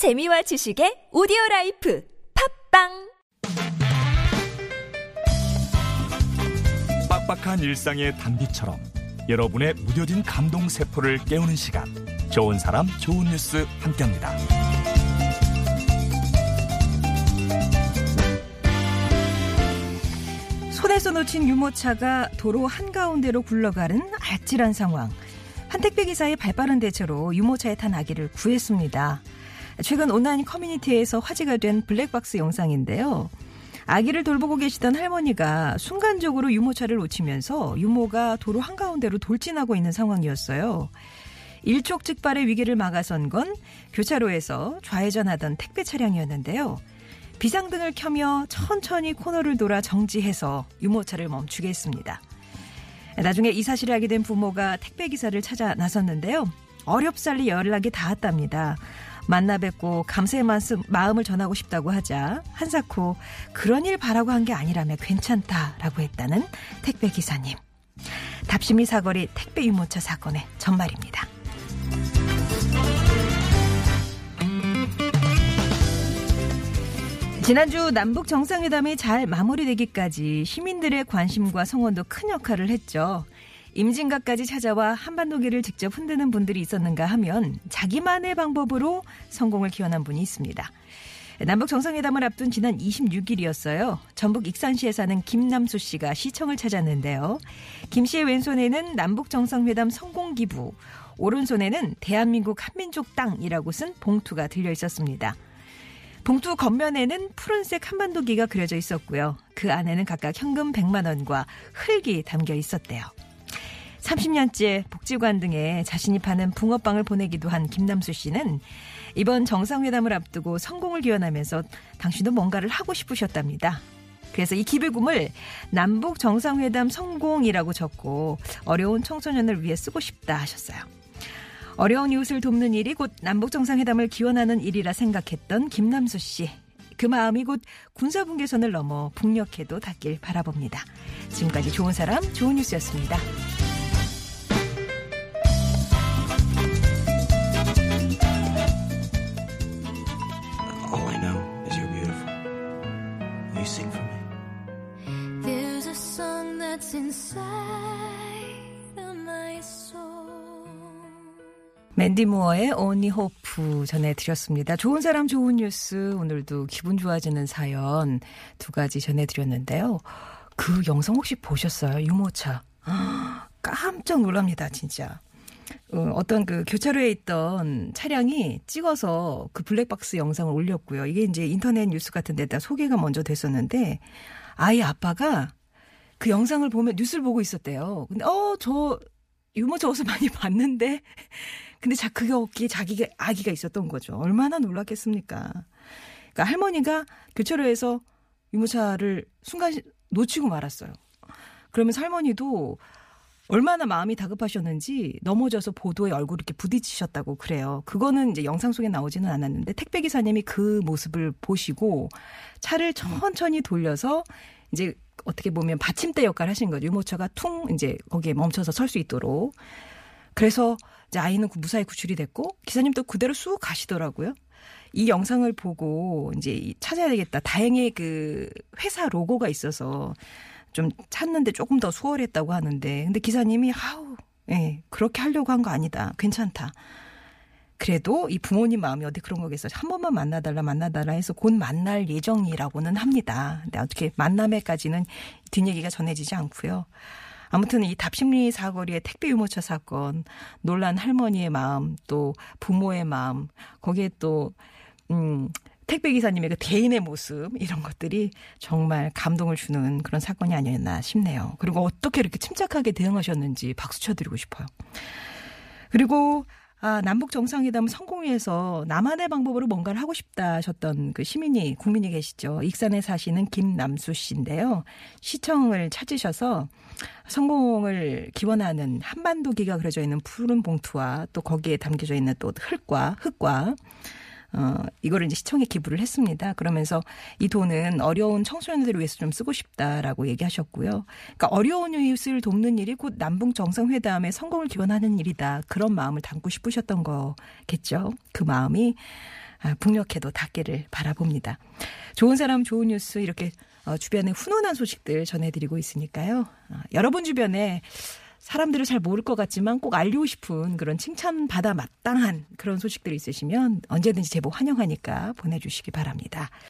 재미와 지식의 오디오 라이프 팟빵 빡빡한 일상의 단비처럼 여러분의 무뎌진 감동 세포를 깨우는 시간 좋은 사람 좋은 뉴스 함께합니다. 손에서 놓친 유모차가 도로 한가운데로 굴러가는 아찔한 상황. 한 택배 기사의 발빠른 대처로 유모차에 탄 아기를 구했습니다. 최근 온라인 커뮤니티에서 화제가 된 블랙박스 영상인데요. 아기를 돌보고 계시던 할머니가 순간적으로 유모차를 놓치면서 유모가 도로 한가운데로 돌진하고 있는 상황이었어요. 일촉즉발의 위기를 막아선 건 교차로에서 좌회전하던 택배 차량이었는데요. 비상등을 켜며 천천히 코너를 돌아 정지해서 유모차를 멈추게 했습니다. 나중에 이 사실을 알게 된 부모가 택배 기사를 찾아 나섰는데요. 어렵사리 연락이 닿았답니다. 만나 뵙고 감사의 마음을 전하고 싶다고 하자 한사코 그런 일 바라고 한 게 아니라며 괜찮다라고 했다는 택배 기사님. 답심리 사거리 택배 유모차 사건의 전말입니다. 지난주 남북 정상회담이 잘 마무리되기까지 시민들의 관심과 성원도 큰 역할을 했죠. 임진각까지 찾아와 한반도기를 직접 흔드는 분들이 있었는가 하면 자기만의 방법으로 성공을 기원한 분이 있습니다. 남북 정상회담을 앞둔 지난 26일이었어요. 전북 익산시에 사는 김남수 씨가 시청을 찾았는데요. 김 씨의 왼손에는 남북 정상회담 성공 기부, 오른손에는 대한민국 한민족 땅이라고 쓴 봉투가 들려 있었습니다. 봉투 겉면에는 푸른색 한반도기가 그려져 있었고요. 그 안에는 각각 현금 100만 원과 흙이 담겨 있었대요. 30년째 복지관 등에 자신이 파는 붕어빵을 보내기도 한 김남수 씨는 이번 정상회담을 앞두고 성공을 기원하면서 당신도 뭔가를 하고 싶으셨답니다. 그래서 이 기부금을 남북 정상회담 성공이라고 적고 어려운 청소년을 위해 쓰고 싶다 하셨어요. 어려운 이웃을 돕는 일이 곧 남북 정상회담을 기원하는 일이라 생각했던 김남수 씨. 그 마음이 곧 군사분계선을 넘어 북녘에도 닿길 바라봅니다. 지금까지 좋은 사람, 좋은 뉴스였습니다. 맨디 무어의 Only Hope 전해드렸습니다. 좋은 사람 좋은 뉴스 오늘도 기분 좋아지는 사연 두 가지 전해드렸는데요. 그 영상 혹시 보셨어요? 유모차. 깜짝 놀랍니다, 진짜. 어, 어떤 그 교차로에 있던 차량이 찍어서 그 블랙박스 영상을 올렸고요. 이게 이제 인터넷 뉴스 같은 데다 소개가 먼저 됐었는데 아이 아빠가 그 영상을 보면 뉴스를 보고 있었대요. 근데 어, 저 유모차 옷을 많이 봤는데 근데 자, 그게 없기에 자기가 아기가 있었던 거죠. 얼마나 놀랐겠습니까? 그러니까 할머니가 교차로에서 유모차를 순간 놓치고 말았어요. 그러면서 할머니도 얼마나 마음이 다급하셨는지 넘어져서 보도에 얼굴 이렇게 부딪히셨다고 그래요. 그거는 이제 영상 속에 나오지는 않았는데 택배 기사님이 그 모습을 보시고 차를 천천히 돌려서 이제 어떻게 보면 받침대 역할을 하신 거죠. 유모차가 퉁 이제 거기에 멈춰서 설 수 있도록. 그래서 이제 아이는 무사히 구출이 됐고 기사님도 그대로 쑥 가시더라고요. 이 영상을 보고 이제 찾아야 되겠다. 다행히 그 회사 로고가 있어서 좀 찾는데 조금 더 수월했다고 하는데 근데 기사님이 아우 예, 그렇게 하려고 한 거 아니다. 괜찮다. 그래도 이 부모님 마음이 어디 그런 거겠어. 한 번만 만나달라 만나달라 해서 곧 만날 예정이라고는 합니다. 근데 어떻게 만남에까지는 뒷얘기가 전해지지 않고요. 아무튼 이 답심리 사거리의 택배 유모차 사건, 놀란 할머니의 마음, 또 부모의 마음, 거기에 또, 음, 택배 기사님의 그 개인의 모습 이런 것들이 정말 감동을 주는 그런 사건이 아니었나 싶네요. 그리고 어떻게 이렇게 침착하게 대응하셨는지 박수 쳐드리고 싶어요. 그리고 아, 남북 정상회담 성공위해서 나만의 방법으로 뭔가를 하고 싶다 하셨던 그 시민이 국민이 계시죠. 익산에 사시는 김남수 씨인데요. 시청을 찾으셔서 성공을 기원하는 한반도기가 그려져 있는 푸른 봉투와 또 거기에 담겨져 있는 또 흙과 흙과 어, 이거를 이제 시청에 기부를 했습니다. 그러면서 이 돈은 어려운 청소년들을 위해서 좀 쓰고 싶다라고 얘기하셨고요. 그러니까 어려운 이웃을 돕는 일이 곧 남북 정상회담의 성공을 기원하는 일이다. 그런 마음을 담고 싶으셨던 거겠죠. 그 마음이 아, 북녘에도 닿기를 바라봅니다. 좋은 사람 좋은 뉴스 이렇게 어, 주변에 훈훈한 소식들 전해드리고 있으니까요. 어, 여러분 주변에 사람들을 잘 모를 것 같지만 꼭 알리고 싶은 그런 칭찬받아 마땅한 그런 소식들이 있으시면 언제든지 제보 환영하니까 보내주시기 바랍니다.